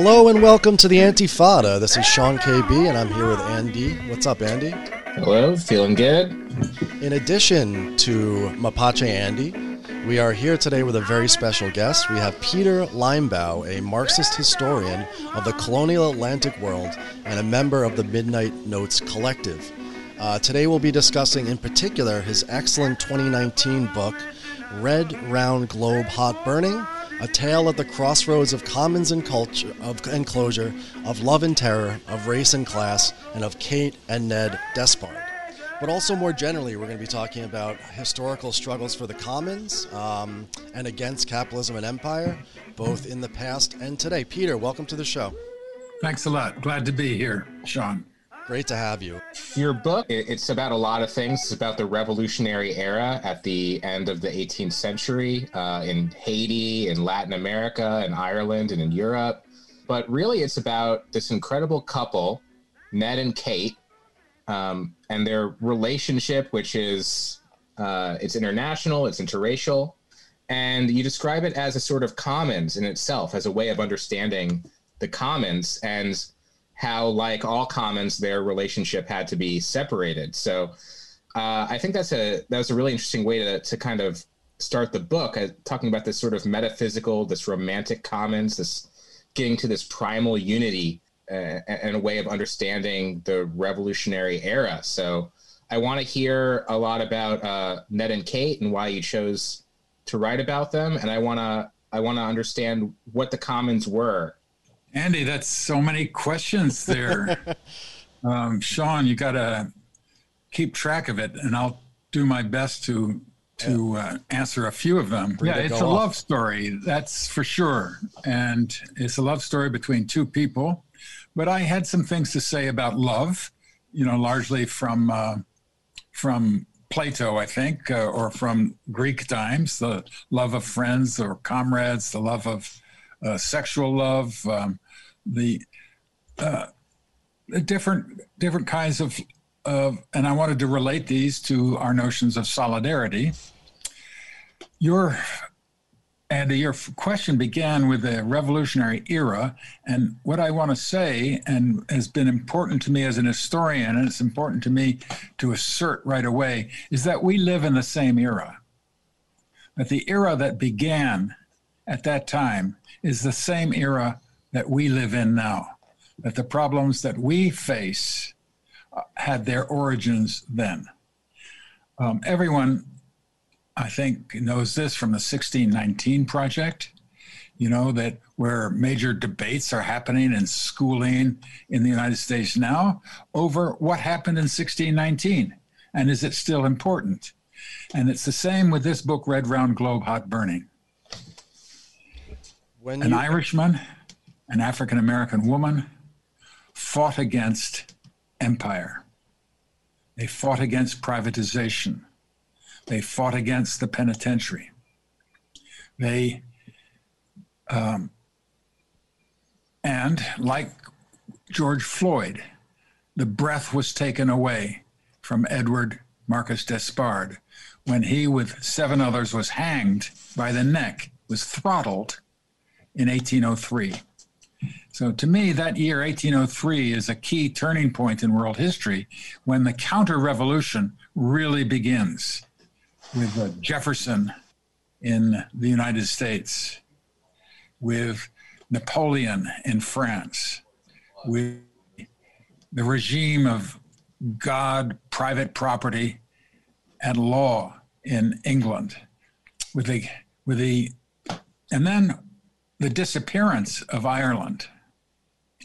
Hello and welcome to the Antifada. This is Sean KB and I'm here with Andy. What's up, Andy? Hello, feeling good? In addition to Mapache Andy, we are here today with a very special guest. We have Peter Linebaugh, a Marxist historian of the colonial Atlantic world and a member of the Midnight Notes Collective. Uh, today we'll be discussing, in particular, his excellent 2019 book, Red Round Globe Hot Burning a tale at the crossroads of commons and culture, of enclosure, of love and terror, of race and class, and of Kate and Ned Despard. But also more generally, we're going to be talking about historical struggles for the commons um, and against capitalism and empire, both in the past and today. Peter, welcome to the show. Thanks a lot. Glad to be here, Sean. Great to have you. Your book, it's about a lot of things. It's about the revolutionary era at the end of the 18th century uh, in Haiti, in Latin America, in Ireland, and in Europe. But really, it's about this incredible couple, Ned and Kate, um, and their relationship, which is uh, it's international, it's interracial, and you describe it as a sort of commons in itself, as a way of understanding the commons and how, like all commons, their relationship had to be separated. So uh, I think that's a that was a really interesting way to to kind of start the book, uh, talking about this sort of metaphysical, this romantic commons, this getting to this primal unity uh, and a way of understanding the revolutionary era. So I want to hear a lot about uh, Ned and Kate and why you chose to write about them, and I want to I want to understand what the commons were Andy, that's so many questions there. um, Sean, you got to keep track of it, and I'll do my best to to uh, answer a few of them. yeah, it's a off. love story, that's for sure, and it's a love story between two people. But I had some things to say about love, you know, largely from uh, from Plato, I think, uh, or from Greek times, the love of friends or comrades, the love of sexual love, um, the, uh, different different kinds of of, and I wanted to relate these to our notions of solidarity. Your Andy, your question began with the revolutionary era, and what I want to say, and has been important to me as an historian, and it's important to me to assert right away, is that we live in the same era. That the era that began at that time is the same era that we live in now, that the problems that we face uh, had their origins then. Um, everyone, I think, knows this from the 1619 Project, you know, that where major debates are happening in schooling in the United States now over what happened in 1619 and is it still important? And it's the same with this book, Red Round Globe Hot Burning. When An Irishman an African American woman, fought against empire. They fought against privatization. They fought against the penitentiary. They, um, and like George Floyd, the breath was taken away from Edward Marcus Despard when he, with seven others, was hanged by the neck, was throttled in 1803. So to me, that year, 1803, is a key turning point in world history when the counter revolution really begins with uh, Jefferson in the United States, with Napoleon in France, with the regime of God, private property, and law in England, with the with the, and then the disappearance of Ireland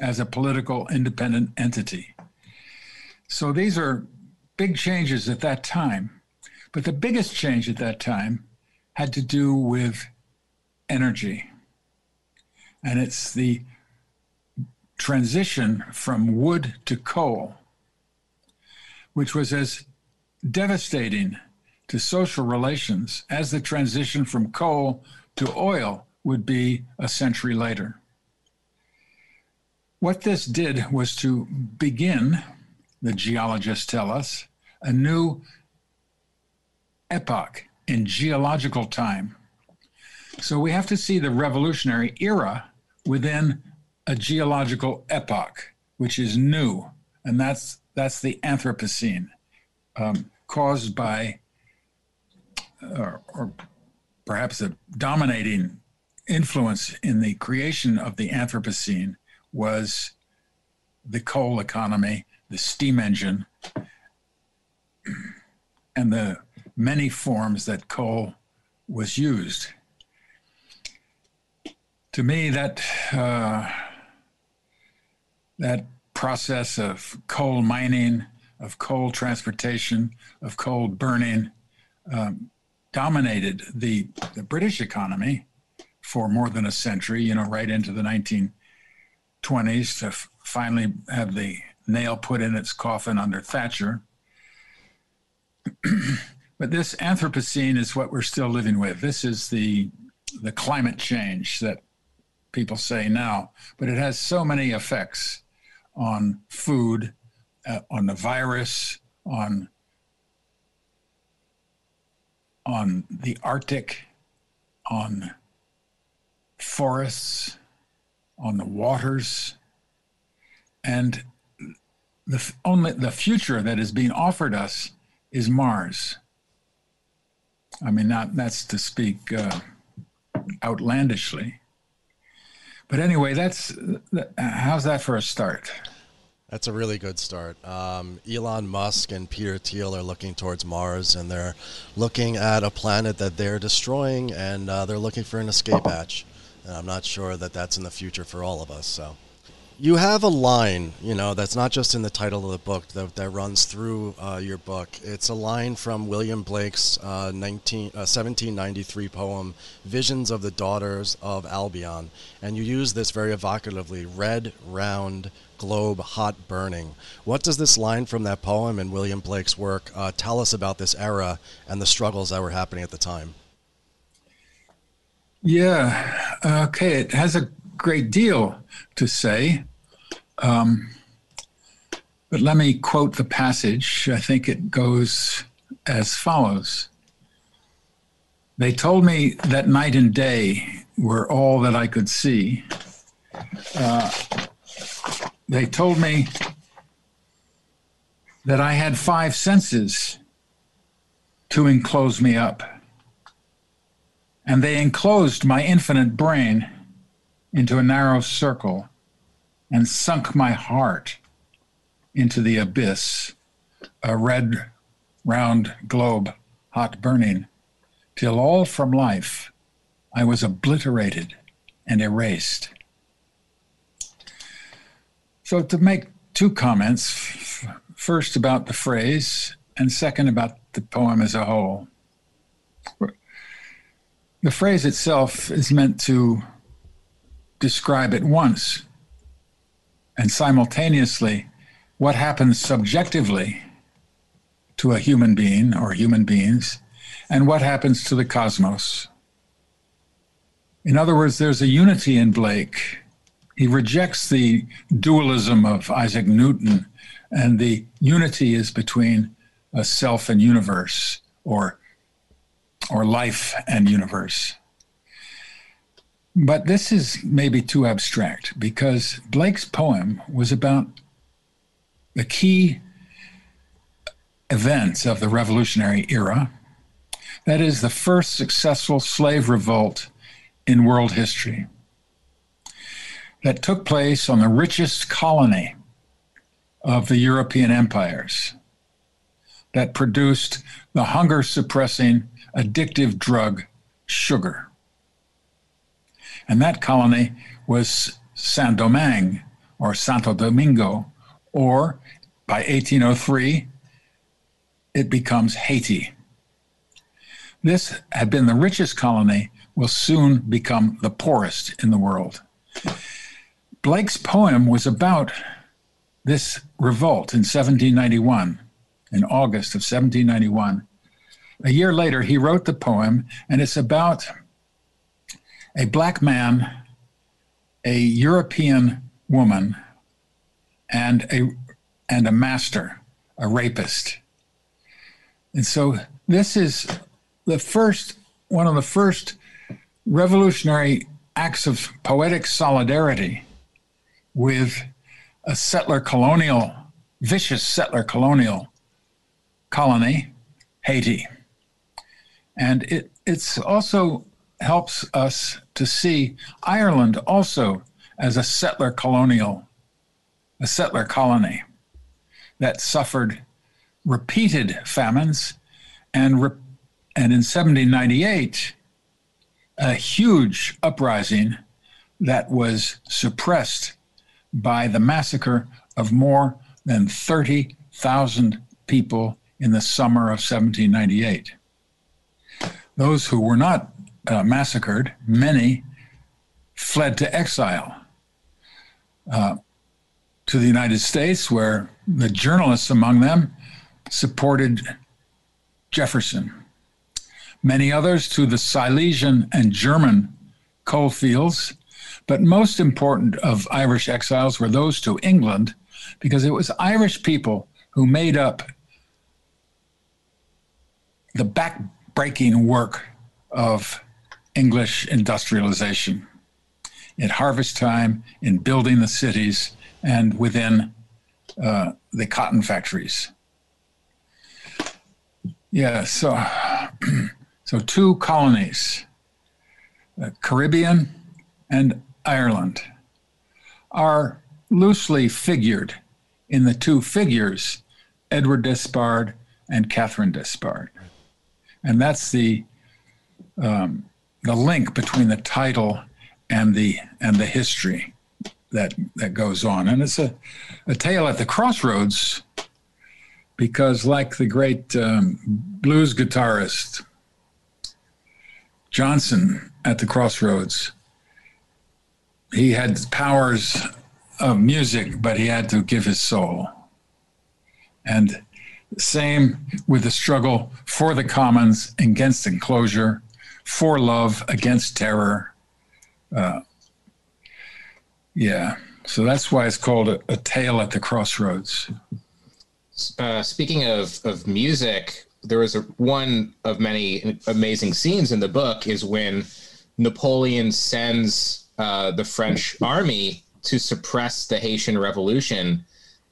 as a political independent entity. So these are big changes at that time. But the biggest change at that time had to do with energy. And it's the transition from wood to coal, which was as devastating to social relations as the transition from coal to oil would be a century later. What this did was to begin, the geologists tell us, a new epoch in geological time. So we have to see the revolutionary era within a geological epoch, which is new, and that's that's the Anthropocene, um, caused by, or, or perhaps a dominating influence in the creation of the Anthropocene was the coal economy, the steam engine, and the many forms that coal was used. To me, that uh, that process of coal mining, of coal transportation, of coal burning um, dominated the, the British economy for more than a century, you know, right into the 1920s to f- finally have the nail put in its coffin under Thatcher. but this Anthropocene is what we're still living with. This is the the climate change that people say now, but it has so many effects on food, uh, on the virus, on on the Arctic, on forests, on the waters, and the only the future that is being offered us is Mars. I mean, not that's to speak uh, outlandishly, but anyway, that's how's that for a start? That's a really good start. Um, Elon Musk and Peter Thiel are looking towards Mars, and they're looking at a planet that they're destroying, and uh, they're looking for an escape hatch. And I'm not sure that that's in the future for all of us. So you have a line, you know, that's not just in the title of the book that, that runs through uh, your book. It's a line from William Blake's uh, 19, uh, 1793 poem, Visions of the Daughters of Albion. And you use this very evocatively red, round, globe, hot burning. What does this line from that poem and William Blake's work uh, tell us about this era and the struggles that were happening at the time? Yeah, okay, it has a great deal to say. Um, but let me quote the passage. I think it goes as follows They told me that night and day were all that I could see. Uh, they told me that I had five senses to enclose me up. And they enclosed my infinite brain into a narrow circle and sunk my heart into the abyss, a red, round globe, hot burning, till all from life I was obliterated and erased. So, to make two comments first about the phrase, and second about the poem as a whole. The phrase itself is meant to describe at once and simultaneously what happens subjectively to a human being or human beings and what happens to the cosmos. In other words, there's a unity in Blake. He rejects the dualism of Isaac Newton, and the unity is between a self and universe, or, or life and universe. But this is maybe too abstract because Blake's poem was about the key events of the Revolutionary era. That is, the first successful slave revolt in world history that took place on the richest colony of the European empires that produced the hunger suppressing addictive drug sugar. And that colony was Saint Domingue or Santo Domingo, or by 1803, it becomes Haiti. This had been the richest colony, will soon become the poorest in the world. Blake's poem was about this revolt in 1791, in August of 1791. A year later, he wrote the poem, and it's about a black man, a European woman, and a and a master, a rapist. And so this is the first one of the first revolutionary acts of poetic solidarity with a settler colonial, vicious settler colonial colony, Haiti. And it it's also helps us to see Ireland also as a settler colonial, a settler colony that suffered repeated famines and, re- and in 1798 a huge uprising that was suppressed by the massacre of more than 30,000 people in the summer of 1798. Those who were not uh, massacred, many fled to exile uh, to the United States, where the journalists among them supported Jefferson. Many others to the Silesian and German coal fields, but most important of Irish exiles were those to England, because it was Irish people who made up the back-breaking work of English industrialization at harvest time, in building the cities, and within uh, the cotton factories. Yeah, so, so two colonies, uh, Caribbean and Ireland, are loosely figured in the two figures, Edward Despard and Catherine Despard. And that's the um, the link between the title and the and the history that that goes on. And it's a, a tale at the crossroads because, like the great um, blues guitarist Johnson at the crossroads, he had powers of music, but he had to give his soul. And same with the struggle for the commons against enclosure for love against terror. Uh, yeah, so that's why it's called a, a tale at the crossroads. Uh, speaking of, of music, there was a, one of many amazing scenes in the book is when Napoleon sends uh, the French army to suppress the Haitian Revolution,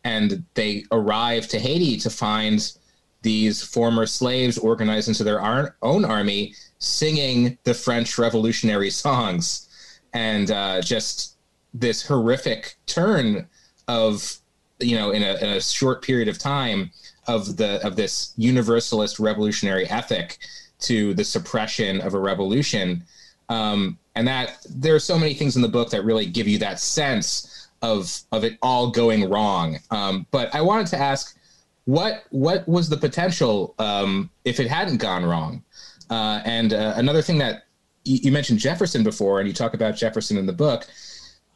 and they arrive to Haiti to find these former slaves organized into their ar- own army singing the French revolutionary songs, and uh, just this horrific turn of you know in a, in a short period of time of the of this universalist revolutionary ethic to the suppression of a revolution. Um, and that there are so many things in the book that really give you that sense of of it all going wrong um, but i wanted to ask what what was the potential um, if it hadn't gone wrong uh, and uh, another thing that you, you, mentioned Jefferson before, and you talk about Jefferson in the book.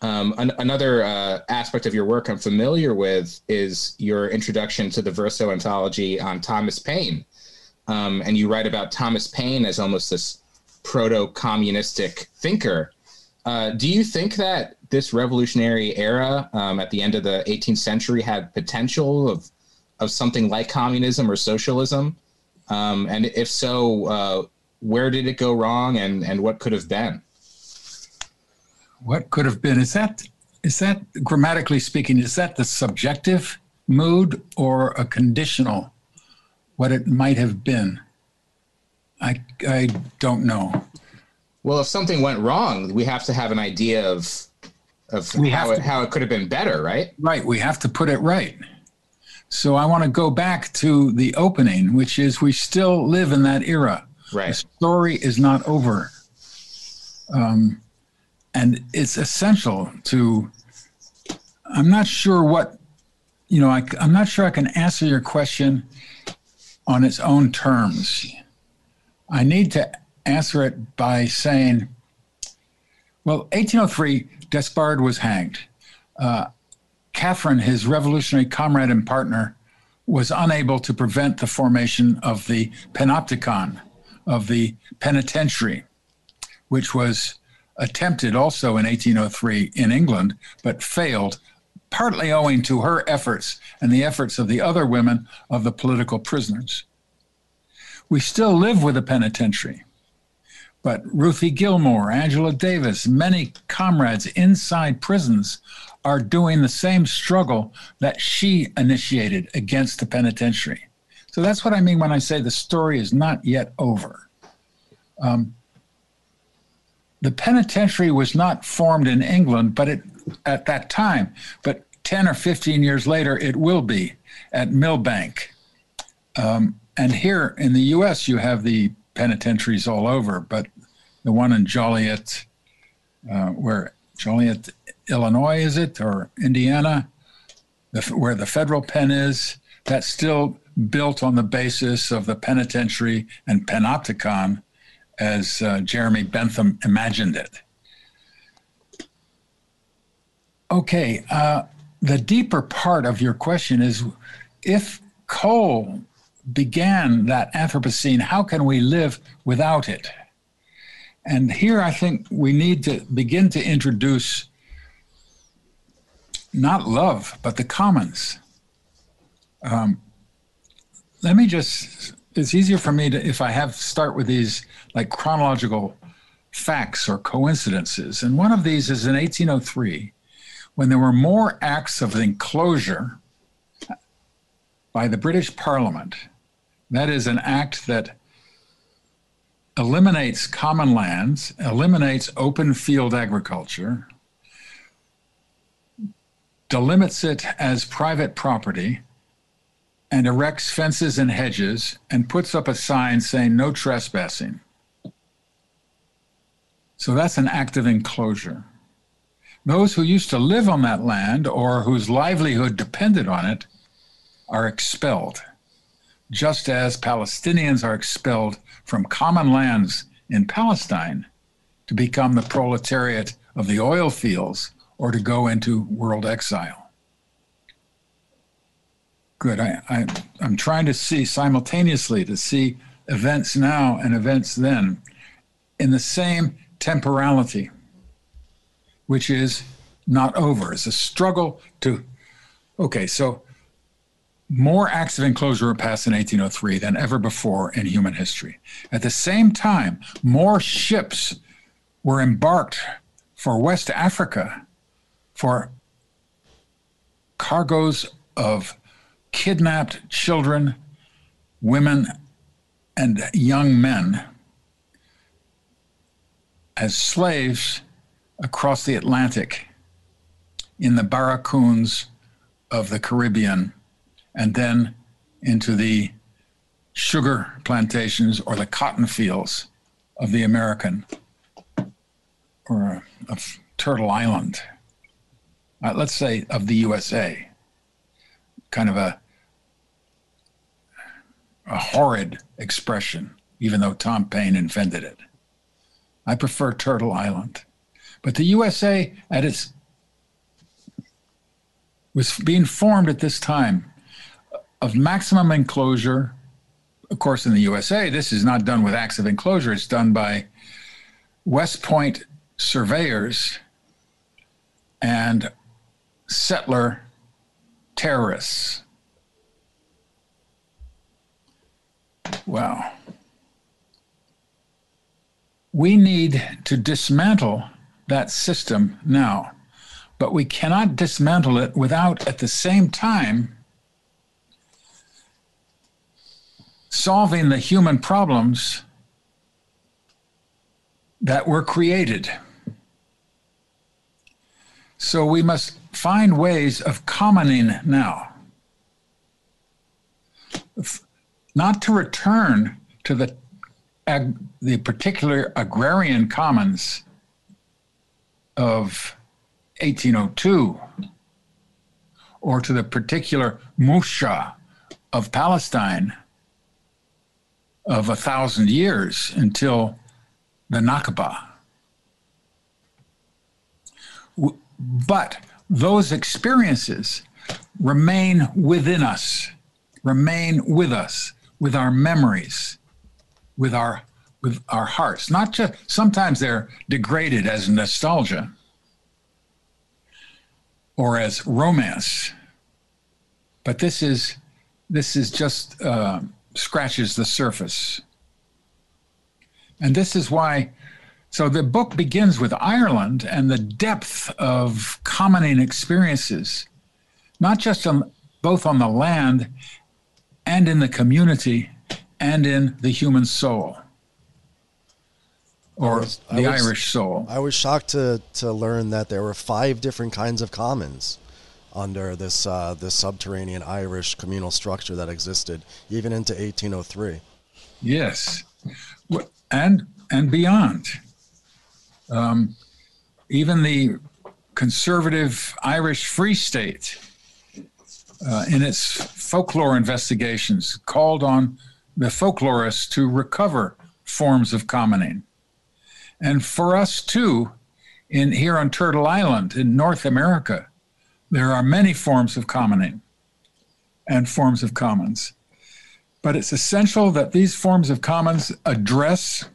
Um, an, another uh, aspect of your work I'm familiar with is your introduction to the verso anthology on Thomas Paine. Um, and you write about Thomas Paine as almost this proto communistic thinker. Uh, do you think that this revolutionary era um, at the end of the 18th century had potential of, of something like communism or socialism? Um, and if so, uh, where did it go wrong, and and what could have been? What could have been? Is that is that grammatically speaking? Is that the subjective mood or a conditional? What it might have been? I I don't know. Well, if something went wrong, we have to have an idea of of we how it, to, how it could have been better, right? Right. We have to put it right. So I want to go back to the opening, which is we still live in that era. Right. The story is not over. Um, and it's essential to, I'm not sure what, you know, I, I'm not sure I can answer your question on its own terms. I need to answer it by saying, well, 1803, Despard was hanged. Uh, Catherine, his revolutionary comrade and partner, was unable to prevent the formation of the panopticon, of the penitentiary, which was attempted also in 1803 in England, but failed, partly owing to her efforts and the efforts of the other women of the political prisoners. We still live with a penitentiary, But Ruthie Gilmore, Angela Davis, many comrades inside prisons are doing the same struggle that she initiated against the penitentiary. So that's what I mean when I say the story is not yet over. Um, the penitentiary was not formed in England, but it, at that time, but 10 or 15 years later, it will be at Millbank. Um, and here in the US, you have the penitentiaries all over, but the one in Joliet, uh, where Joliet, Illinois, is it, or Indiana, the, where the federal pen is, that's still built on the basis of the penitentiary and panopticon as uh, Jeremy Bentham imagined it. Okay, uh, the deeper part of your question is if coal began that Anthropocene, how can we live without it? And here I think we need to begin to introduce not love, but the commons. Um, let me just, it's easier for me to, if I have start with these like chronological facts or coincidences. And one of these is in 1803, when there were more acts of enclosure by the British Parliament. That is an act that eliminates common lands, eliminates open field agriculture, delimits it as private property, and erects fences and hedges and puts up a sign saying no trespassing. So that's an act of enclosure. Those who used to live on that land or whose livelihood depended on it are expelled, just as Palestinians are expelled from common lands in Palestine to become the proletariat of the oil fields or to go into world exile. Good. I, I, I'm trying to see simultaneously to see events now and events then in the same temporality, which is not over. It's a struggle to, okay, so more acts of enclosure were passed in 1803 than ever before in human history. At the same time, more ships were embarked for West Africa for cargoes of kidnapped children, women, and young men as slaves across the Atlantic in the barracoons of the Caribbean and then into the sugar plantations or the cotton fields of the American or of Turtle Island. Uh, let's say of the USA. Kind of a a horrid expression, even though Tom Paine invented it. I prefer Turtle Island. But the USA at its was being formed at this time of maximum enclosure. Of course, in the USA, this is not done with acts of enclosure, it's done by West Point surveyors and settler terrorists. Wow. We need to dismantle that system now, but we cannot dismantle it without, at the same time, solving the human problems that were created. So we must find ways of commoning now. Not to return to the, ag- the particular agrarian commons of 1802 or to the particular Musha of Palestine of a thousand years until the Nakba. But those experiences remain within us, remain with us, with our memories, with our with our hearts. Not just sometimes they're degraded as nostalgia or as romance, but this is this is just uh, scratches the surface. And this is why. So the book begins with Ireland and the depth of commoning experiences, not just on both on the land and in the community and in the human soul or was, the was, Irish soul. I was shocked to to learn that there were five different kinds of commons under this uh, this subterranean Irish communal structure that existed even into 1803. Yes, and and beyond. Um, even the conservative Irish Free State, uh, in its folklore investigations, called on the folklorists to recover forms of commoning. And for us too, in here on Turtle Island in North America, there are many forms of commoning and forms of commons. But it's essential that these forms of commons address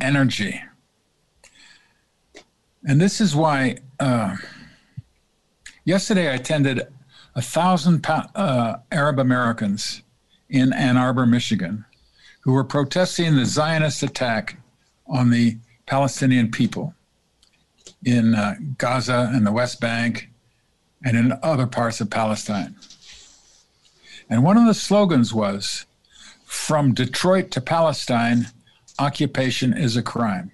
energy. And this is why uh, yesterday I attended a thousand uh, Arab Americans in Ann Arbor, Michigan, who were protesting the Zionist attack on the Palestinian people in uh, Gaza and the West Bank and in other parts of Palestine. And one of the slogans was From Detroit to Palestine, occupation is a crime.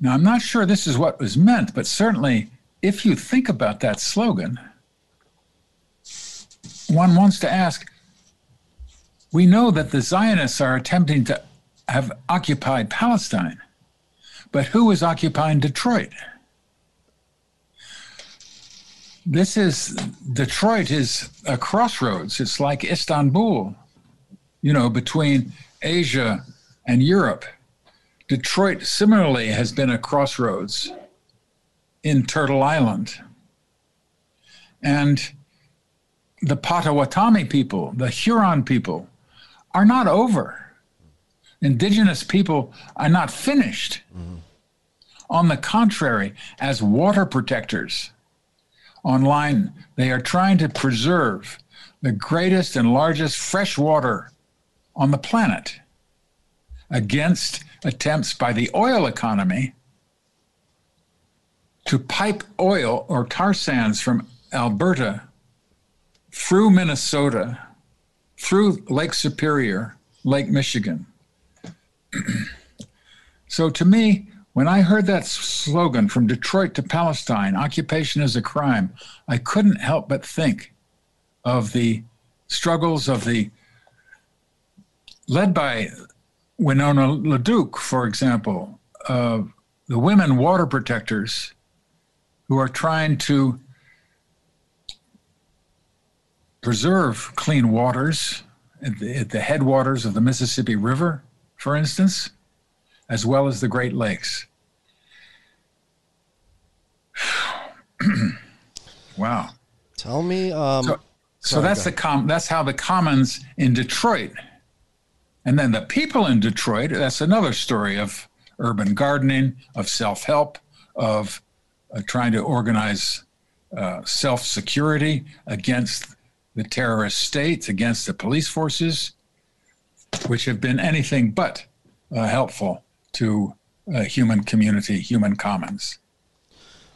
Now, I'm not sure this is what was meant, but certainly if you think about that slogan, one wants to ask we know that the Zionists are attempting to have occupied Palestine, but who is occupying Detroit? This is Detroit is a crossroads. It's like Istanbul, you know, between Asia and Europe. Detroit similarly has been a crossroads in Turtle Island. And the Potawatomi people, the Huron people, are not over. Indigenous people are not finished. Mm-hmm. On the contrary, as water protectors online, they are trying to preserve the greatest and largest fresh water on the planet against attempts by the oil economy to pipe oil or tar sands from Alberta through Minnesota, through Lake Superior, Lake Michigan. so to me, when I heard that slogan from Detroit to Palestine, occupation is a crime, I couldn't help but think of the struggles of the, led by Winona LaDuke, for example, uh, the women water protectors who are trying to preserve clean waters at the, at the headwaters of the Mississippi River, for instance, as well as the Great Lakes. wow. Tell me. Um, so, so that's the com- That's how the commons in Detroit, and then the people in Detroit. That's another story of urban gardening, of self-help, of uh, trying to organize uh, self-security against the terrorist states, against the police forces, which have been anything but uh, helpful to uh, human community, human commons.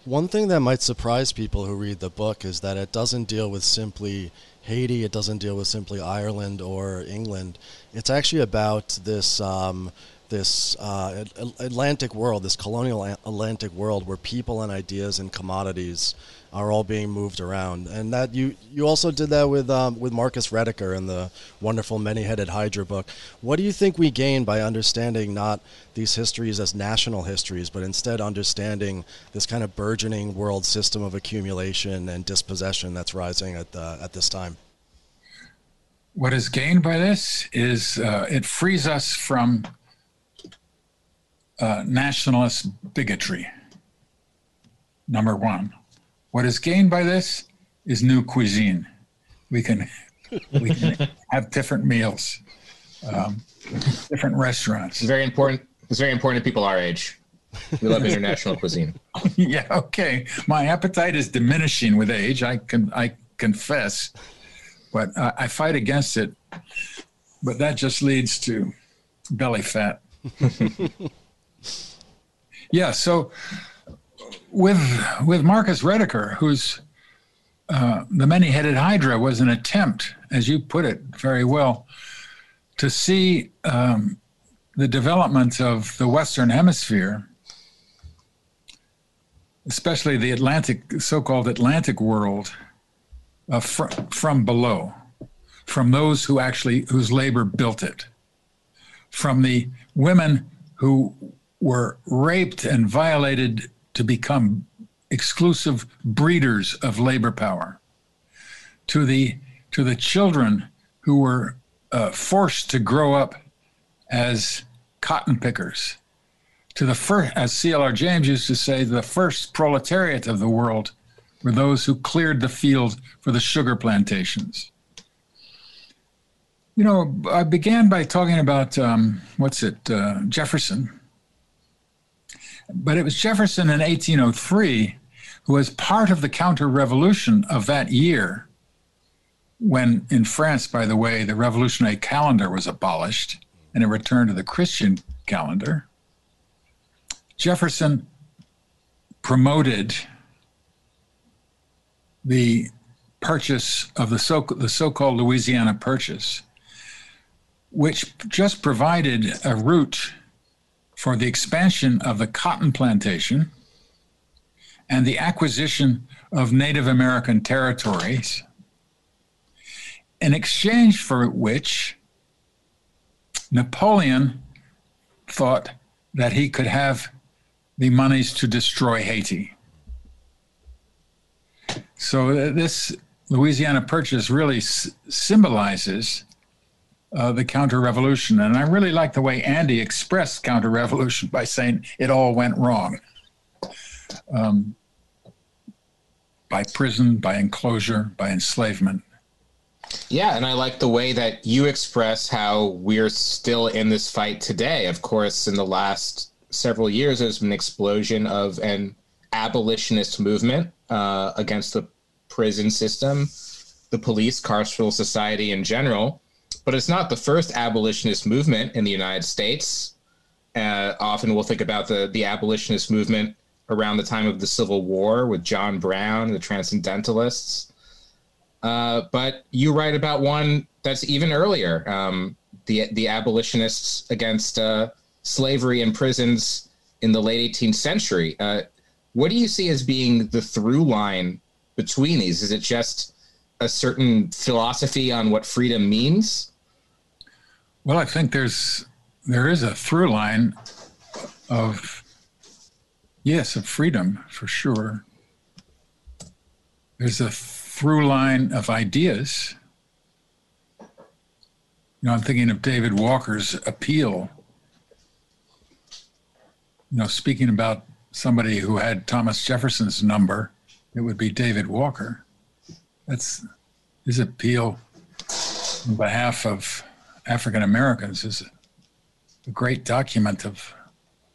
One thing that might surprise people who read the book is that it doesn't deal with simply Haiti, it doesn't deal with simply Ireland or England. It's actually about this um, this uh, Atlantic world, this colonial Atlantic world, where people and ideas and commodities are all being moved around. And that you you also did that with um, with Marcus Rediker in the wonderful Many-Headed Hydra book. What do you think we gain by understanding not these histories as national histories, but instead understanding this kind of burgeoning world system of accumulation and dispossession that's rising at the, at this time? What is gained by this is uh, it frees us from uh, nationalist bigotry. Number one. What is gained by this is new cuisine. We can we can have different meals, um, different restaurants. It's very important. It's very important to people our age. We love international cuisine. yeah. Okay. My appetite is diminishing with age. I can I confess, but uh, I fight against it but that just leads to belly fat. yeah, so with with Marcus Rediker, who's uh, the many-headed hydra was an attempt, as you put it very well, to see um, the development of the Western Hemisphere, especially the Atlantic, so-called Atlantic world, uh, fr- from below, from those who actually whose labor built it, from the women who were raped and violated to become exclusive breeders of labor power, to the to the children who were uh, forced to grow up as cotton pickers, to the first, as C.L.R. James used to say, the first proletariat of the world were those who cleared the field for the sugar plantations. You know, I began by talking about um, what's it, uh, Jefferson. But it was Jefferson in 1803 who was part of the counter revolution of that year, when in France, by the way, the revolutionary calendar was abolished and it returned to the Christian calendar. Jefferson promoted the purchase of the so the so-called Louisiana Purchase, which just provided a route for the expansion of the cotton plantation and the acquisition of Native American territories, in exchange for which Napoleon thought that he could have the monies to destroy Haiti. So uh, this Louisiana Purchase really symbolizes uh, the counter-revolution, and I really like the way Andy expressed counter-revolution by saying it all went wrong. Um, by prison, by enclosure, by enslavement. Yeah, and I like the way that you express how we're still in this fight today. Of course, in the last several years, there's been an explosion of an abolitionist movement uh, against the prison system, the police, carceral society in general. But it's not the first abolitionist movement in the United States. Uh, often we'll think about the, the abolitionist movement around the time of the Civil War with John Brown, the Transcendentalists. Uh, but you write about one that's even earlier, um, the the abolitionists against uh, slavery in prisons in the late 18th century. Uh, what do you see as being the through line between these? Is it just a certain philosophy on what freedom means? Well, I think there's there is a through line of Yes, of freedom for sure. There's a through line of ideas. You know, I'm thinking of David Walker's appeal. You know, speaking about somebody who had Thomas Jefferson's number, it would be David Walker. That's his appeal on behalf of African Americans is a great document of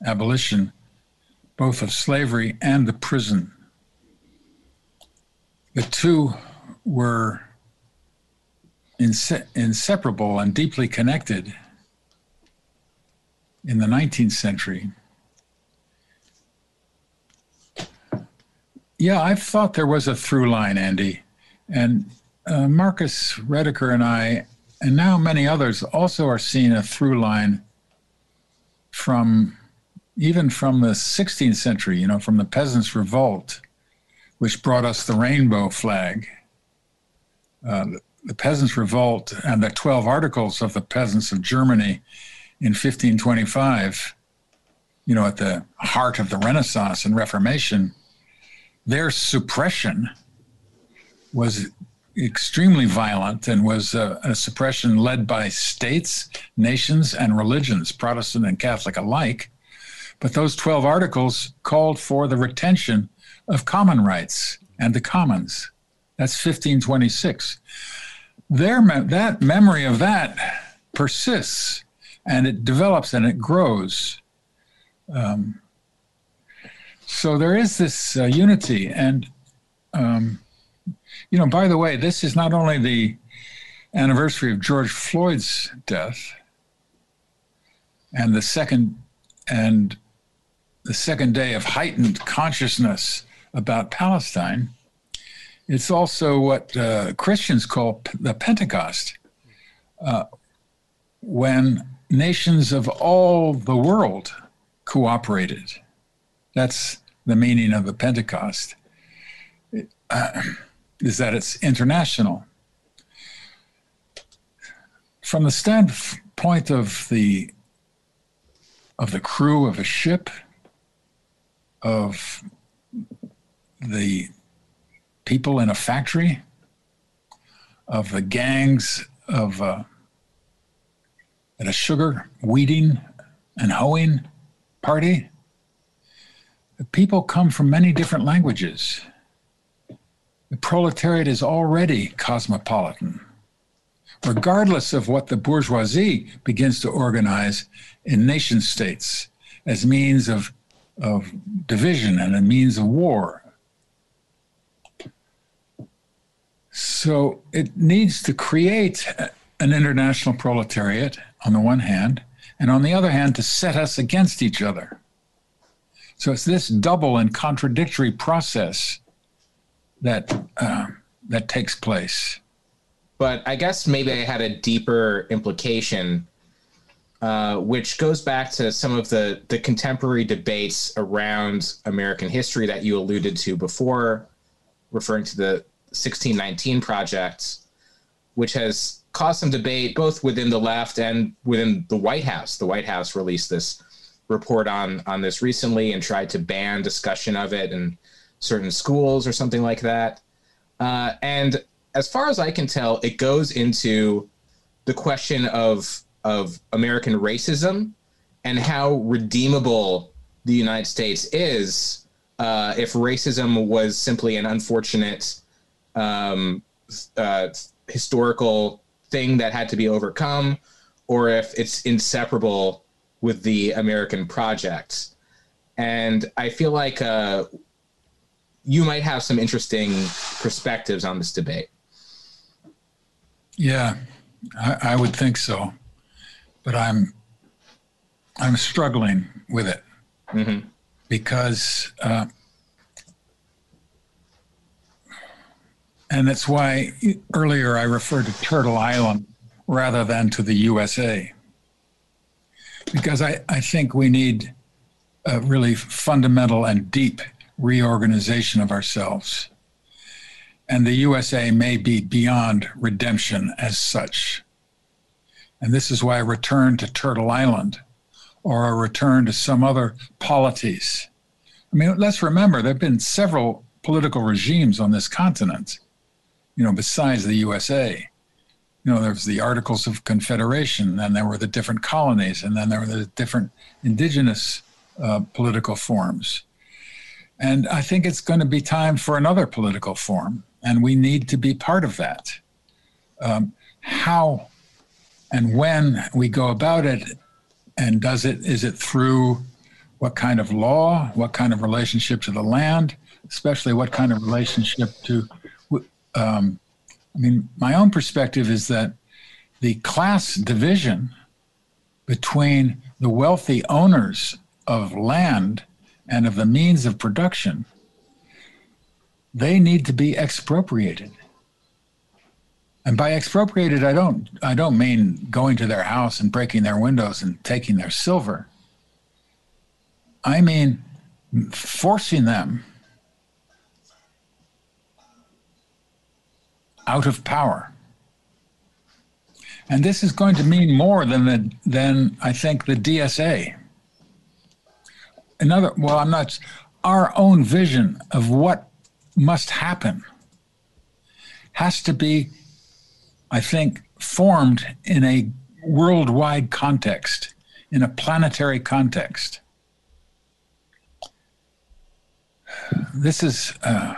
abolition both of slavery and the prison. The two were inse- inseparable and deeply connected in the 19th century. Yeah, I've thought there was a through line, Andy. And uh, Marcus Rediker and I, and now many others, also are seeing a through line from even from the 16th century, you know, from the Peasants' Revolt, which brought us the rainbow flag. Uh, the Peasants' Revolt and the 12 Articles of the Peasants of Germany in 1525, you know, at the heart of the Renaissance and Reformation, their suppression was extremely violent and was a, a suppression led by states, nations, and religions, Protestant and Catholic alike but those 12 articles called for the retention of common rights and the commons. That's 1526. Their that memory of that persists and it develops and it grows. Um, so there is this uh, unity. And, um, you know, by the way, this is not only the anniversary of George Floyd's death and the second and the second day of heightened consciousness about Palestine, it's also what uh, Christians call the Pentecost, uh, when nations of all the world cooperated. That's the meaning of the Pentecost, uh, is that it's international. From the standpoint of the of the crew of a ship, of the people in a factory, of the gangs of uh, at a sugar weeding and hoeing party. The people come from many different languages. The proletariat is already cosmopolitan. Regardless of what the bourgeoisie begins to organize in nation states as means of, of division and a means of war. So it needs to create an international proletariat on the one hand, and on the other hand, to set us against each other. So it's this double and contradictory process that uh, that takes place. But I guess maybe I had a deeper implication, uh, which goes back to some of the the contemporary debates around American history that you alluded to before, referring to the 1619 project, which has caused some debate both within the left and within the White House. The White House released this report on on this recently and tried to ban discussion of it in certain schools or something like that. Uh, and as far as I can tell, it goes into the question of of American racism and how redeemable the United States is uh, if racism was simply an unfortunate um, uh, historical thing that had to be overcome, or if it's inseparable with the American project. And I feel like uh, you might have some interesting perspectives on this debate. Yeah, I, I would think so, but I'm I'm struggling with it mm-hmm. because, uh, and that's why earlier I referred to Turtle Island rather than to the USA, because I, I think we need a really fundamental and deep reorganization of ourselves and the USA may be beyond redemption as such. And this is why a return to Turtle Island or a return to some other polities. I mean, let's remember there have been several political regimes on this continent, you know, besides the USA. You know, there was the Articles of Confederation, then there were the different colonies, and then there were the different indigenous uh, political forms. And I think it's going to be time for another political form and we need to be part of that. Um, how and when we go about it, and does it is it through what kind of law, what kind of relationship to the land, especially what kind of relationship to. Um, I mean, my own perspective is that the class division between the wealthy owners of land and of the means of production they need to be expropriated. And by expropriated, I don't I don't mean going to their house and breaking their windows and taking their silver. I mean forcing them out of power. And this is going to mean more than the than I think the DSA. Another well, I'm not our own vision of what must happen has to be, I think, formed in a worldwide context, in a planetary context. This is uh,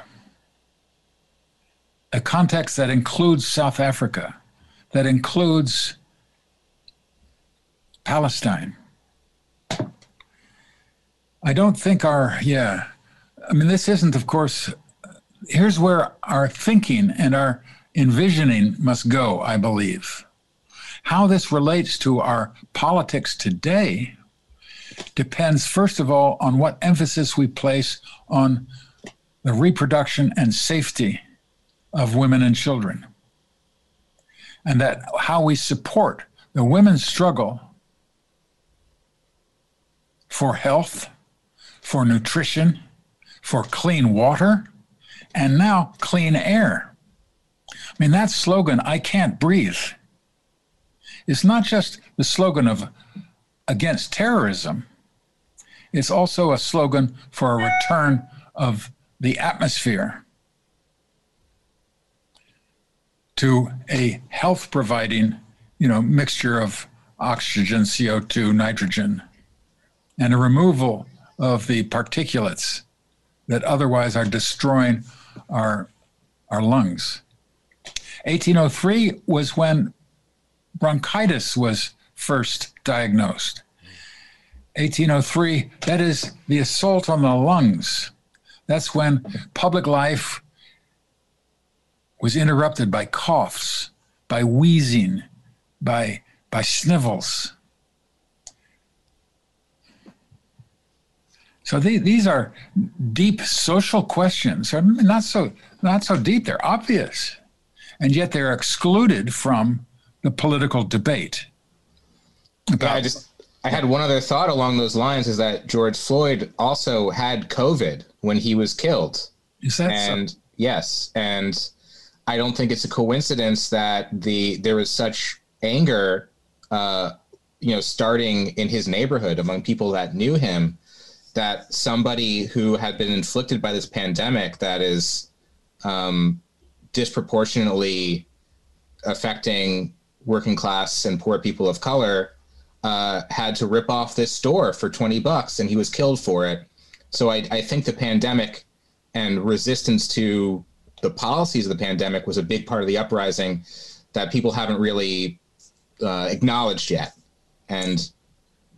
a context that includes South Africa, that includes Palestine. I don't think our, yeah, I mean, this isn't, of course, here's where our thinking and our envisioning must go, I believe. How this relates to our politics today depends, first of all, on what emphasis we place on the reproduction and safety of women and children. And that how we support the women's struggle for health, for nutrition, for clean water, and now clean air. I mean, that slogan, I can't breathe, is not just the slogan of against terrorism, it's also a slogan for a return of the atmosphere to a health providing, you know, mixture of oxygen, CO2, nitrogen, and a removal of the particulates that otherwise are destroying our, our lungs. 1803 was when bronchitis was first diagnosed. 1803, that is the assault on the lungs. That's when public life was interrupted by coughs, by wheezing, by, by snivels. So the, these are deep social questions. They're not so not so deep. They're obvious, and yet they're excluded from the political debate. About, yeah, I just I had one other thought along those lines is that George Floyd also had COVID when he was killed. Is that and so? yes, and I don't think it's a coincidence that the there was such anger, uh, you know, starting in his neighborhood among people that knew him that somebody who had been inflicted by this pandemic that is um, disproportionately affecting working class and poor people of color uh, had to rip off this store for 20 bucks and he was killed for it. So I, I think the pandemic and resistance to the policies of the pandemic was a big part of the uprising that people haven't really uh, acknowledged yet. And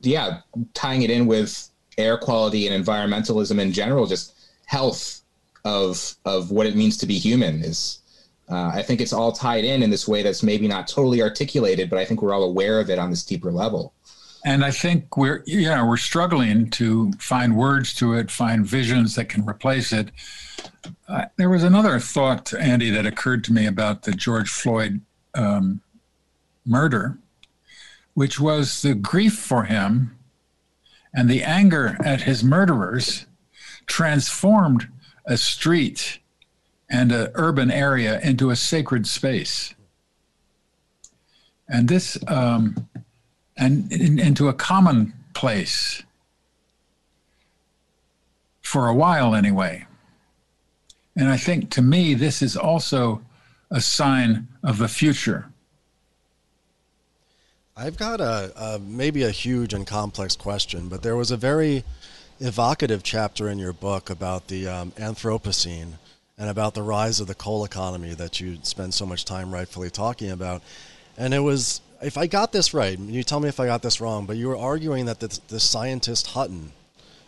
yeah, tying it in with air quality and environmentalism in general, just health of of what it means to be human is. Uh, I think it's all tied in in this way that's maybe not totally articulated, but I think we're all aware of it on this deeper level. And I think we're yeah we're struggling to find words to it, find visions that can replace it. Uh, there was another thought, Andy, that occurred to me about the George Floyd um, murder, which was the grief for him and the anger at his murderers transformed a street and an urban area into a sacred space. And this, um, and in, into a common place for a while anyway. And I think to me, this is also a sign of the future. I've got a, a, maybe a huge and complex question, but there was a very evocative chapter in your book about the um, Anthropocene and about the rise of the coal economy that you spend so much time rightfully talking about. And it was, if I got this right, you tell me if I got this wrong, but you were arguing that the, the scientist Hutton,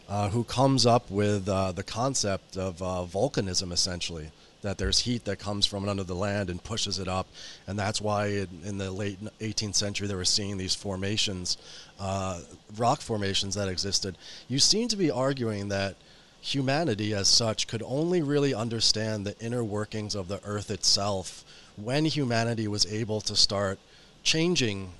uh, who comes up with uh, the concept of uh, volcanism essentially, that there's heat that comes from under the land and pushes it up, and that's why in, the late 18th century they were seeing these formations, uh, rock formations that existed. You seem to be arguing that humanity, as such, could only really understand the inner workings of the Earth itself when humanity was able to start changing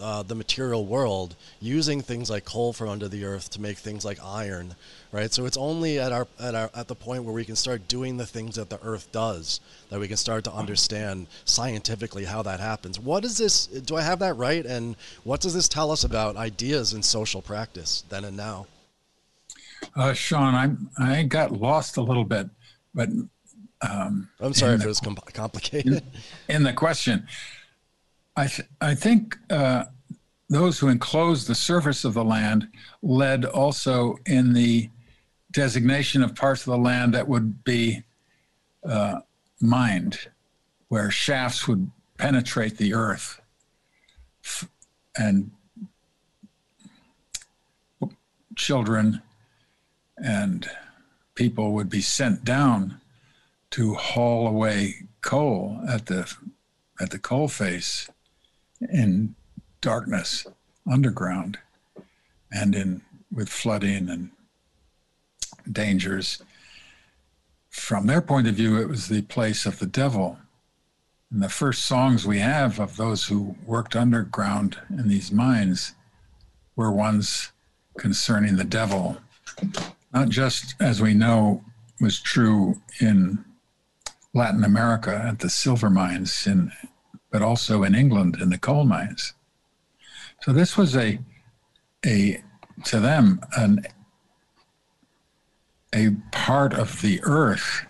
uh, the material world using things like coal from under the earth to make things like iron, right? So it's only at our at our at the point where we can start doing the things that the earth does that we can start to understand scientifically how that happens. What is this? Do I have that right? And what does this tell us about ideas in social practice then and now? Uh, Sean, I'm I got lost a little bit, but um, I'm sorry if the, it was com- complicated. In, in the question, I, th- I think uh, those who enclosed the surface of the land led also in the designation of parts of the land that would be uh, mined, where shafts would penetrate the earth. And children and people would be sent down to haul away coal at the at the coal face in darkness underground and in with flooding and dangers. From their point of view it was the place of the devil. And the first songs we have of those who worked underground in these mines were ones concerning the devil. Not just as we know was true in Latin America at the silver mines, in, but also in England in the coal mines. So this was a, a to them an a part of the earth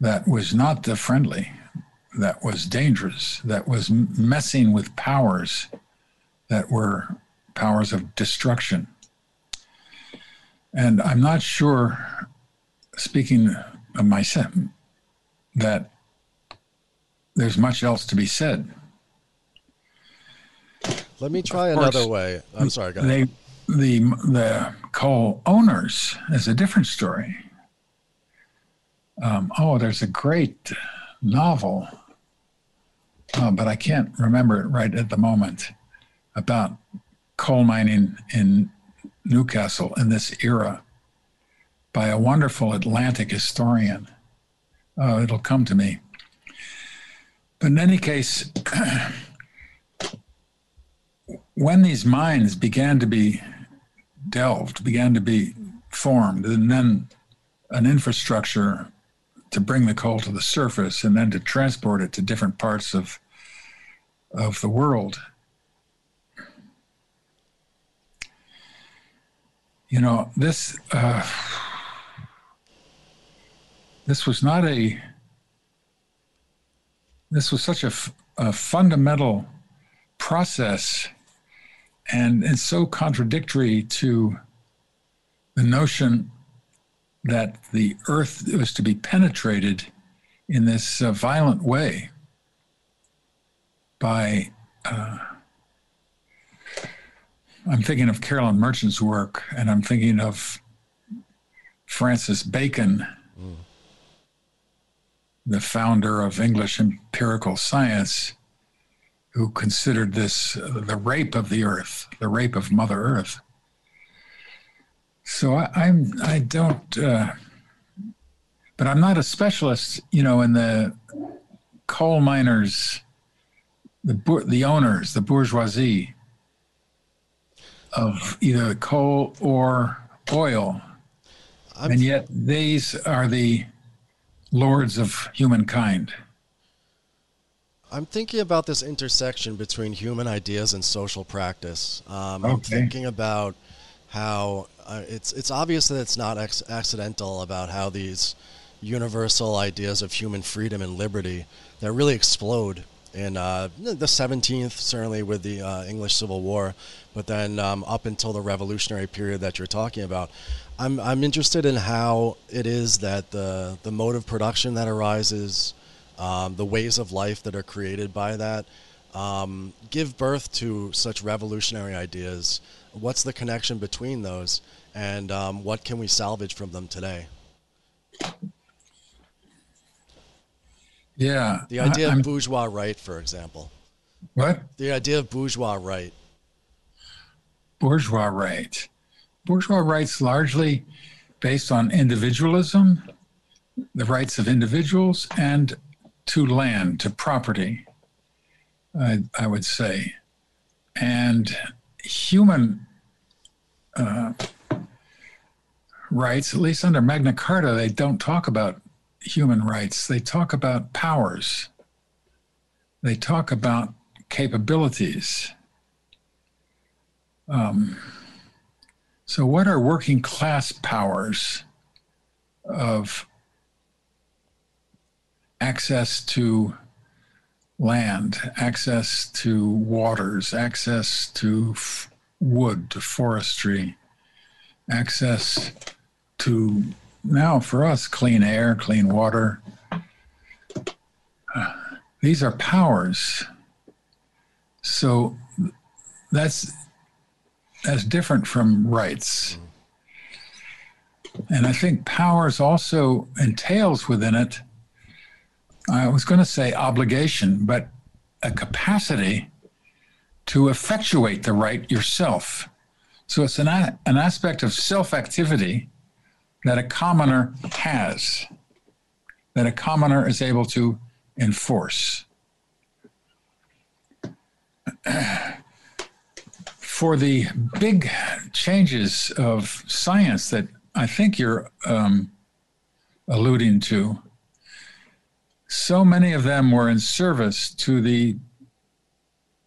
that was not the friendly, that was dangerous, that was messing with powers that were powers of destruction. And I'm not sure, speaking of myself, that there's much else to be said. Let me try course, another way. I'm sorry, they, the the coal owners is a different story. Um, oh, there's a great novel, uh, but I can't remember it right at the moment about coal mining in Newcastle in this era by a wonderful Atlantic historian. Uh, it'll come to me. But in any case, when these mines began to be delved, began to be formed, and then an infrastructure to bring the coal to the surface and then to transport it to different parts of, of the world. You know, this. Uh, this was not a this was such a, a fundamental process and it's so contradictory to the notion that the earth was to be penetrated in this uh, violent way by uh, i'm thinking of carolyn merchant's work and i'm thinking of francis bacon mm. the founder of English empirical science, who considered this uh, the rape of the earth, the rape of Mother Earth. So I, I'm I don't, uh, but I'm not a specialist, you know, in the coal miners, the the owners, the bourgeoisie of either coal or oil, I'm, and yet these are the lords of humankind. I'm thinking about this intersection between human ideas and social practice. Um, okay. I'm thinking about how uh, it's it's obvious that it's not ex- accidental about how these universal ideas of human freedom and liberty that really explode in uh, the 17th, certainly with the uh, English Civil War, but then um, up until the Revolutionary period that you're talking about. I'm I'm interested in how it is that the the mode of production that arises, um, the ways of life that are created by that, um, give birth to such revolutionary ideas. What's the connection between those, and um, what can we salvage from them today? Yeah, the idea I, of bourgeois right, for example. What? The idea of bourgeois right. Bourgeois right bourgeois rights largely based on individualism, the rights of individuals, and to land, to property, I, I would say. And human uh, rights, at least under Magna Carta, they don't talk about human rights. They talk about powers. They talk about capabilities. Um, so, what are working class powers of access to land, access to waters, access to f- wood, to forestry, access to now for us clean air, clean water? Uh, these are powers. So, that's that's different from rights. And I think powers also entails within it I was going to say obligation, but a capacity to effectuate the right yourself. So it's an, an aspect of self activity that a commoner has, that a commoner is able to enforce. For the big changes of science that I think you're um, alluding to, so many of them were in service to the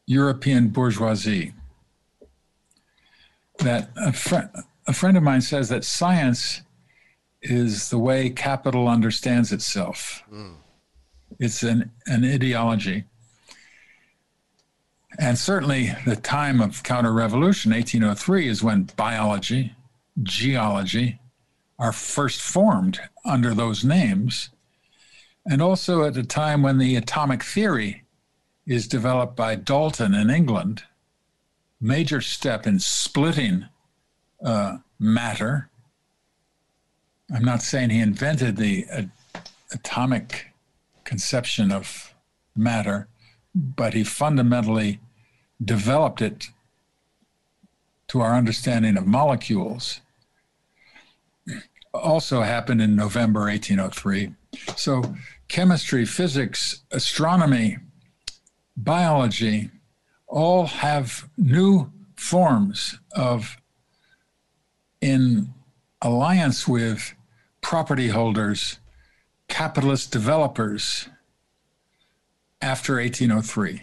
European bourgeoisie that a, fr- a friend of mine says that science is the way capital understands itself. Mm. It's an, an ideology. And certainly the time of counter revolution, 1803, is when biology, geology are first formed under those names. And also at a time when the atomic theory is developed by Dalton in England, major step in splitting uh, matter. I'm not saying he invented the uh, atomic conception of matter, but he fundamentally developed it to our understanding of molecules. Also happened in November 1803. So, chemistry, physics, astronomy, biology, all have new forms of in alliance with property holders, capitalist developers after 1803.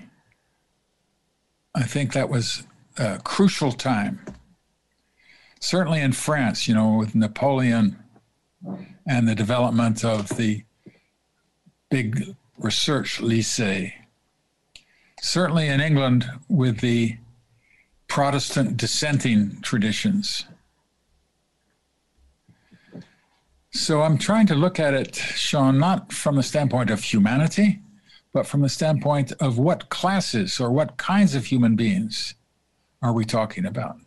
I think that was a crucial time. Certainly in France, you know, with Napoleon and the development of the big research lycée certainly in England with the Protestant dissenting traditions. So I'm trying to look at it, Sean, not from the standpoint of humanity, but from the standpoint of what classes or what kinds of human beings are we talking about?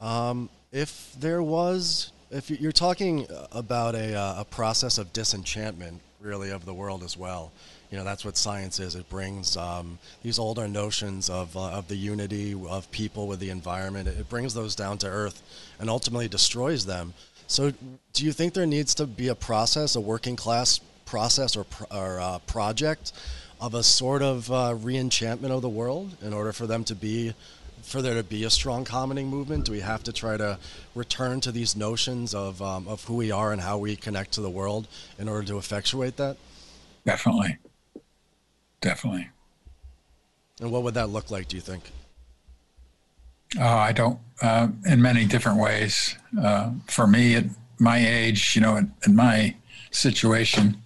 Um, if there was, if you're talking about a, uh, a process of disenchantment, really, of the world as well, you know that's what science is. It brings um, these older notions of uh, of the unity of people with the environment. It brings those down to earth, and ultimately destroys them. So, do you think there needs to be a process, a working class process or, or uh, project, of a sort of uh, reenchantment of the world in order for them to be for there to be a strong commoning movement? Do we have to try to return to these notions of, um, of who we are and how we connect to the world in order to effectuate that? Definitely. Definitely. And what would that look like, do you think? Uh, I don't, uh, in many different ways. Uh, for me, at my age, you know, in, in my situation,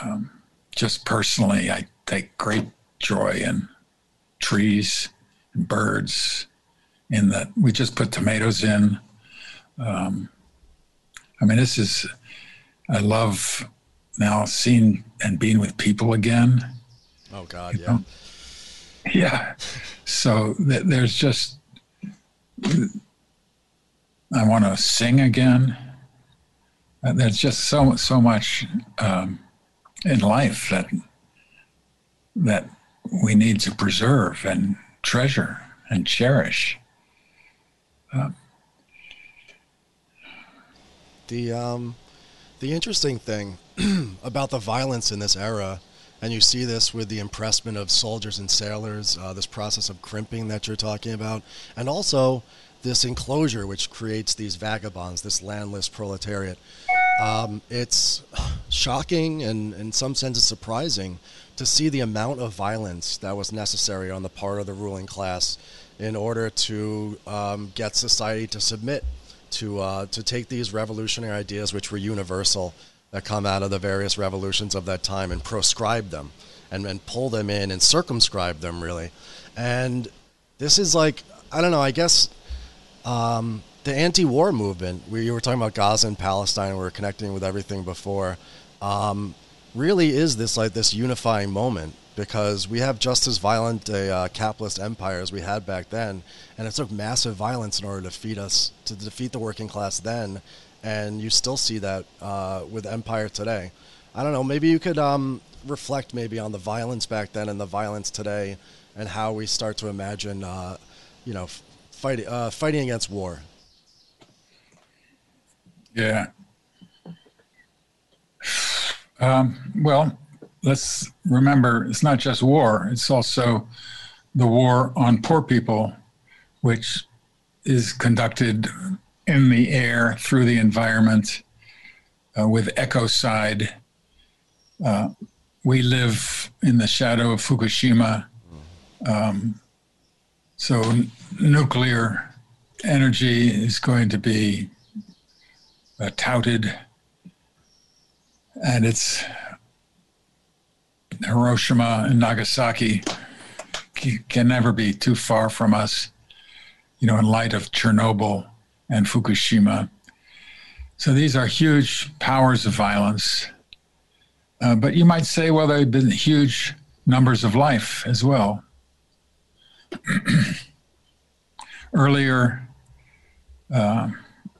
um, just personally, I take great joy in trees and birds, in that we just put tomatoes in. Um, I mean, this is, I love now seeing and being with people again. Oh God, yeah. Know? Yeah. So th- there's just I want to sing again. Uh, there's just so so much um, in life that that we need to preserve and treasure and cherish. Uh, the um, the interesting thing about the violence in this era, and you see this with the impressment of soldiers and sailors, uh, this process of crimping that you're talking about, and also this enclosure which creates these vagabonds, this landless proletariat. Um, it's shocking and, in some senses, surprising to see the amount of violence that was necessary on the part of the ruling class in order to um, get society to submit to uh, to take these revolutionary ideas, which were universal, that come out of the various revolutions of that time, and proscribe them, and and pull them in and circumscribe them really, and this is like I don't know. I guess um, the anti-war movement. We you were talking about Gaza and Palestine. We were connecting with everything before. Um, really is this like this unifying moment because we have just as violent a uh, capitalist empire as we had back then, and it took massive violence in order to defeat us to defeat the working class then, and you still see that uh, with empire today. I don't know. Maybe you could um, reflect maybe on the violence back then and the violence today, and how we start to imagine, uh, you know, fighting uh, fighting against war. Yeah. Um, well, let's remember it's not just war, it's also the war on poor people, which is conducted in the air through the environment uh, with ecocide. Uh, we live in the shadow of Fukushima. Um, so, n- nuclear energy is going to be uh, touted, and it's Hiroshima and Nagasaki can never be too far from us, you know, in light of Chernobyl and Fukushima. So these are huge powers of violence. Uh, but you might say, well, there have been huge numbers of life as well. Earlier, uh,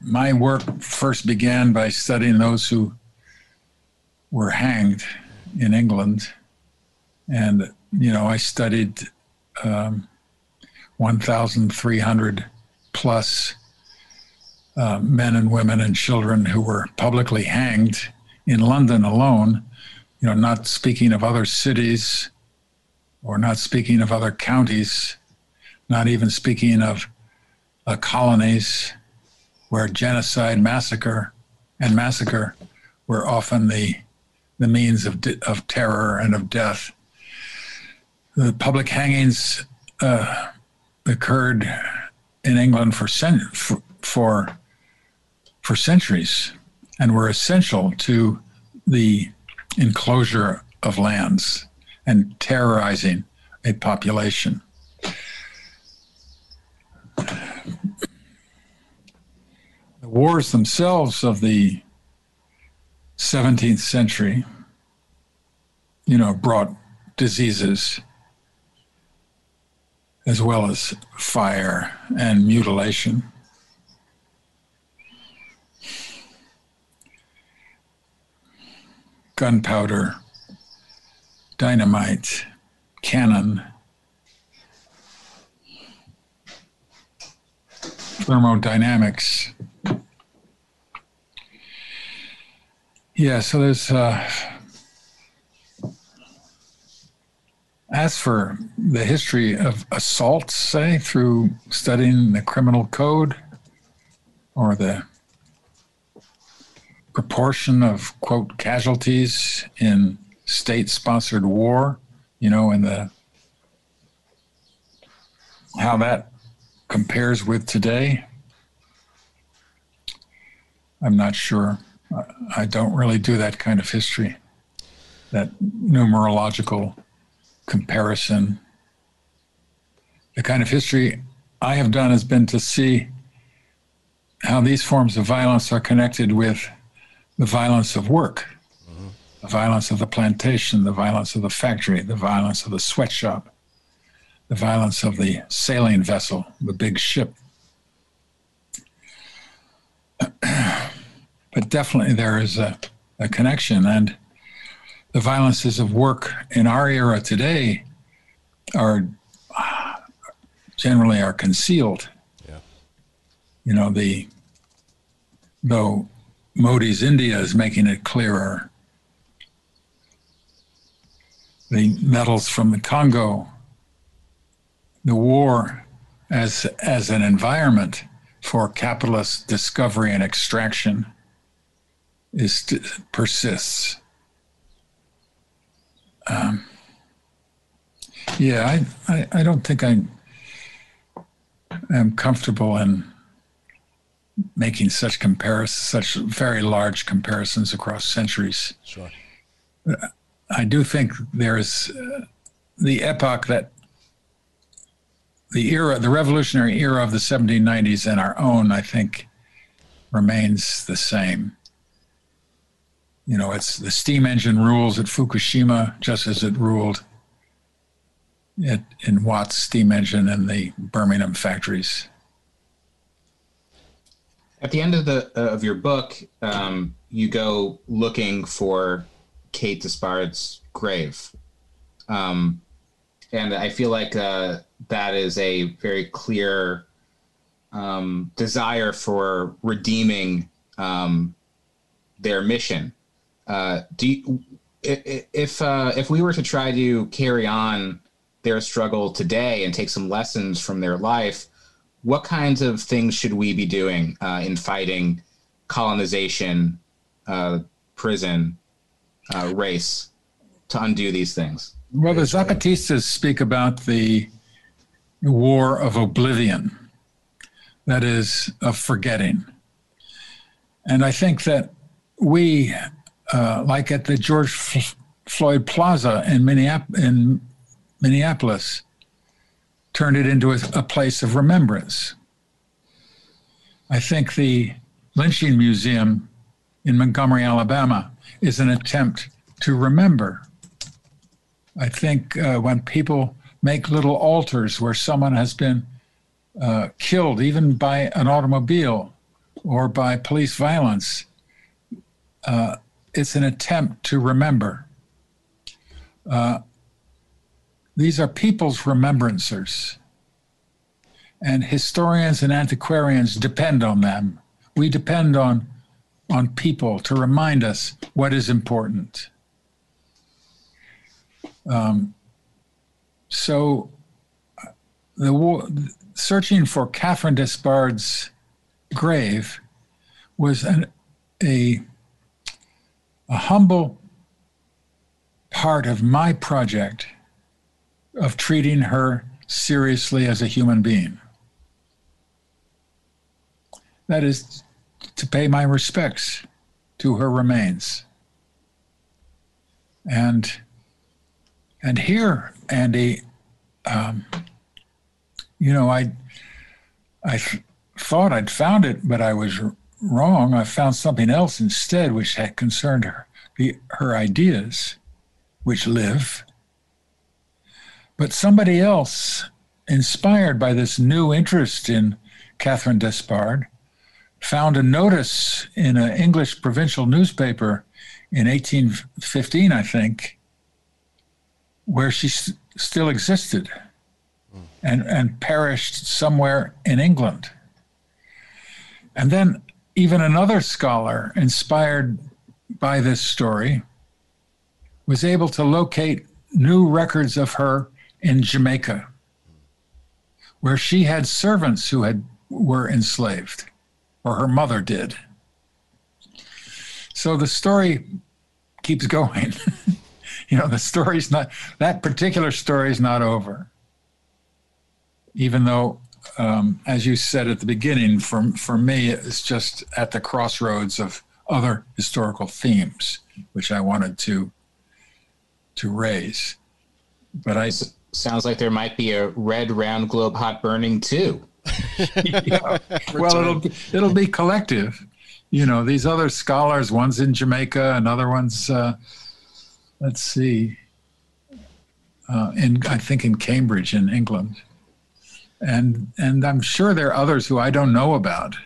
my work first began by studying those who were hanged in England. And, you know, I studied um, 1,300 plus uh, men and women and children who were publicly hanged in London alone, you know, not speaking of other cities or not speaking of other counties, not even speaking of uh, colonies where genocide, massacre, and massacre were often the, the means of, of terror and of death. The public hangings uh, occurred in England for, for, for, for centuries and were essential to the enclosure of lands and terrorizing a population. The wars themselves of the 17th century, you know, brought diseases as well as fire and mutilation. Gunpowder, dynamite, cannon, thermodynamics. Yeah, so there's uh, as for the history of assaults, say, through studying the criminal code or the proportion of, quote, casualties in state sponsored war, you know, and the how that compares with today, I'm not sure. I don't really do that kind of history, that numerological comparison. The kind of history I have done has been to see how these forms of violence are connected with the violence of work, mm-hmm. the violence of the plantation, the violence of the factory, the violence of the sweatshop, the violence of the sailing vessel, the big ship. But definitely there is a, a connection. And the violences of work in our era today are generally are concealed. Yeah. You know, the though Modi's India is making it clearer. The metals from the Congo, the war as as an environment for capitalist discovery and extraction is persists. Um, yeah, I, I, I don't think I am comfortable in making such comparisons, such very large comparisons across centuries. Sure. I do think there is uh, the epoch that the era, the revolutionary era of the 1790s and our own, I think, remains the same you know, it's the steam engine rules at Fukushima just as it ruled at, in Watt's steam engine in the Birmingham factories. At the end of the uh, of your book, um, you go looking for Kate Despard's grave. Um, and I feel like uh, that is a very clear um, desire for redeeming um, their mission. Uh, do you, if uh, if we were to try to carry on their struggle today and take some lessons from their life, what kinds of things should we be doing uh, in fighting colonization, uh, prison, uh, race to undo these things? Well, the Zapatistas speak about the war of oblivion, that is, of forgetting. And I think that we, uh, like at the George F- Floyd Plaza in, Minneap- in Minneapolis, turned it into a, a place of remembrance. I think the Lynching Museum in Montgomery, Alabama, is an attempt to remember. I think uh, when people make little altars where someone has been uh, killed, even by an automobile or by police violence, uh, it's an attempt to remember. Uh, these are people's remembrancers. And historians and antiquarians depend on them. We depend on, on people to remind us what is important. Um, so, the searching for Catherine Despard's grave was an, a a humble part of my project of treating her seriously as a human being. That is to pay my respects to her remains. And and here, Andy, um, you know, I I th- thought I'd found it, but I was wrong. I found something else instead, which had concerned her the, her ideas, which live. But somebody else, inspired by this new interest in Catherine Despard, found a notice in an English provincial newspaper in 1815, I think, where she st- still existed hmm. and, and perished somewhere in England. And then even another scholar inspired by this story was able to locate new records of her in Jamaica, where she had servants who had were enslaved, or her mother did. So the story keeps going. you know, the story's not that particular story is not over. Even though, um, as you said at the beginning, for for me, it's just at the crossroads of other historical themes, which I wanted to to raise. But I sounds like there might be a red round globe hot burning too. yeah. Well, it'll be, it'll be collective. You know, these other scholars. One's in Jamaica, another one's uh, let's see, uh, in I think in Cambridge in England, and and I'm sure there are others who I don't know about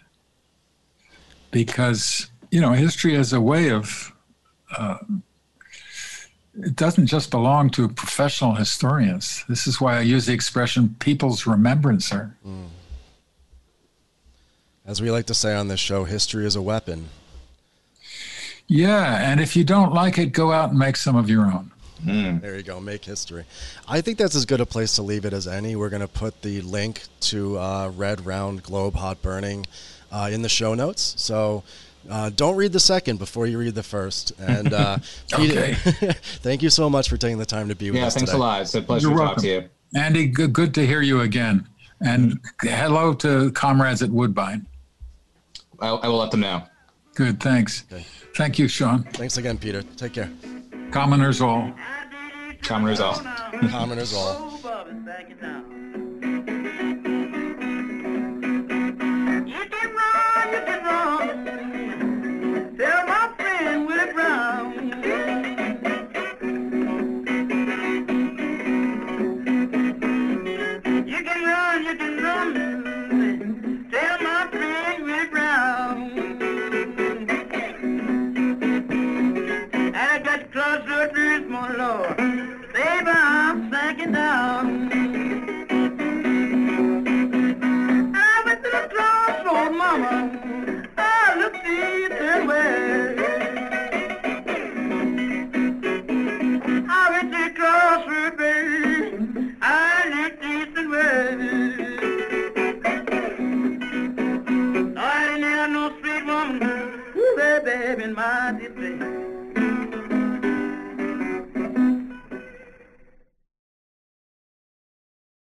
because you know history is a way of. Uh, it doesn't just belong to professional historians. This is why I use the expression "people's remembrancer." Mm. As we like to say on this show, history is a weapon. Yeah, and if you don't like it, go out and make some of your own. Mm. There you go, make history. I think that's as good a place to leave it as any. We're going to put the link to uh, Red Round Globe Hot Burning uh, in the show notes. So uh, don't read the second before you read the first. And uh, okay. thank you so much for taking the time to be with yeah, us. Yeah, thanks today. a lot. It's a pleasure You're to welcome. talk to you. Andy, good, good to hear you again. And mm-hmm. hello to comrades at Woodbine. I, I will let them know. Good, thanks. Okay. Thank you, Sean. Thanks again, Peter. Take care. Commoners all. Commoners all. Commoners all.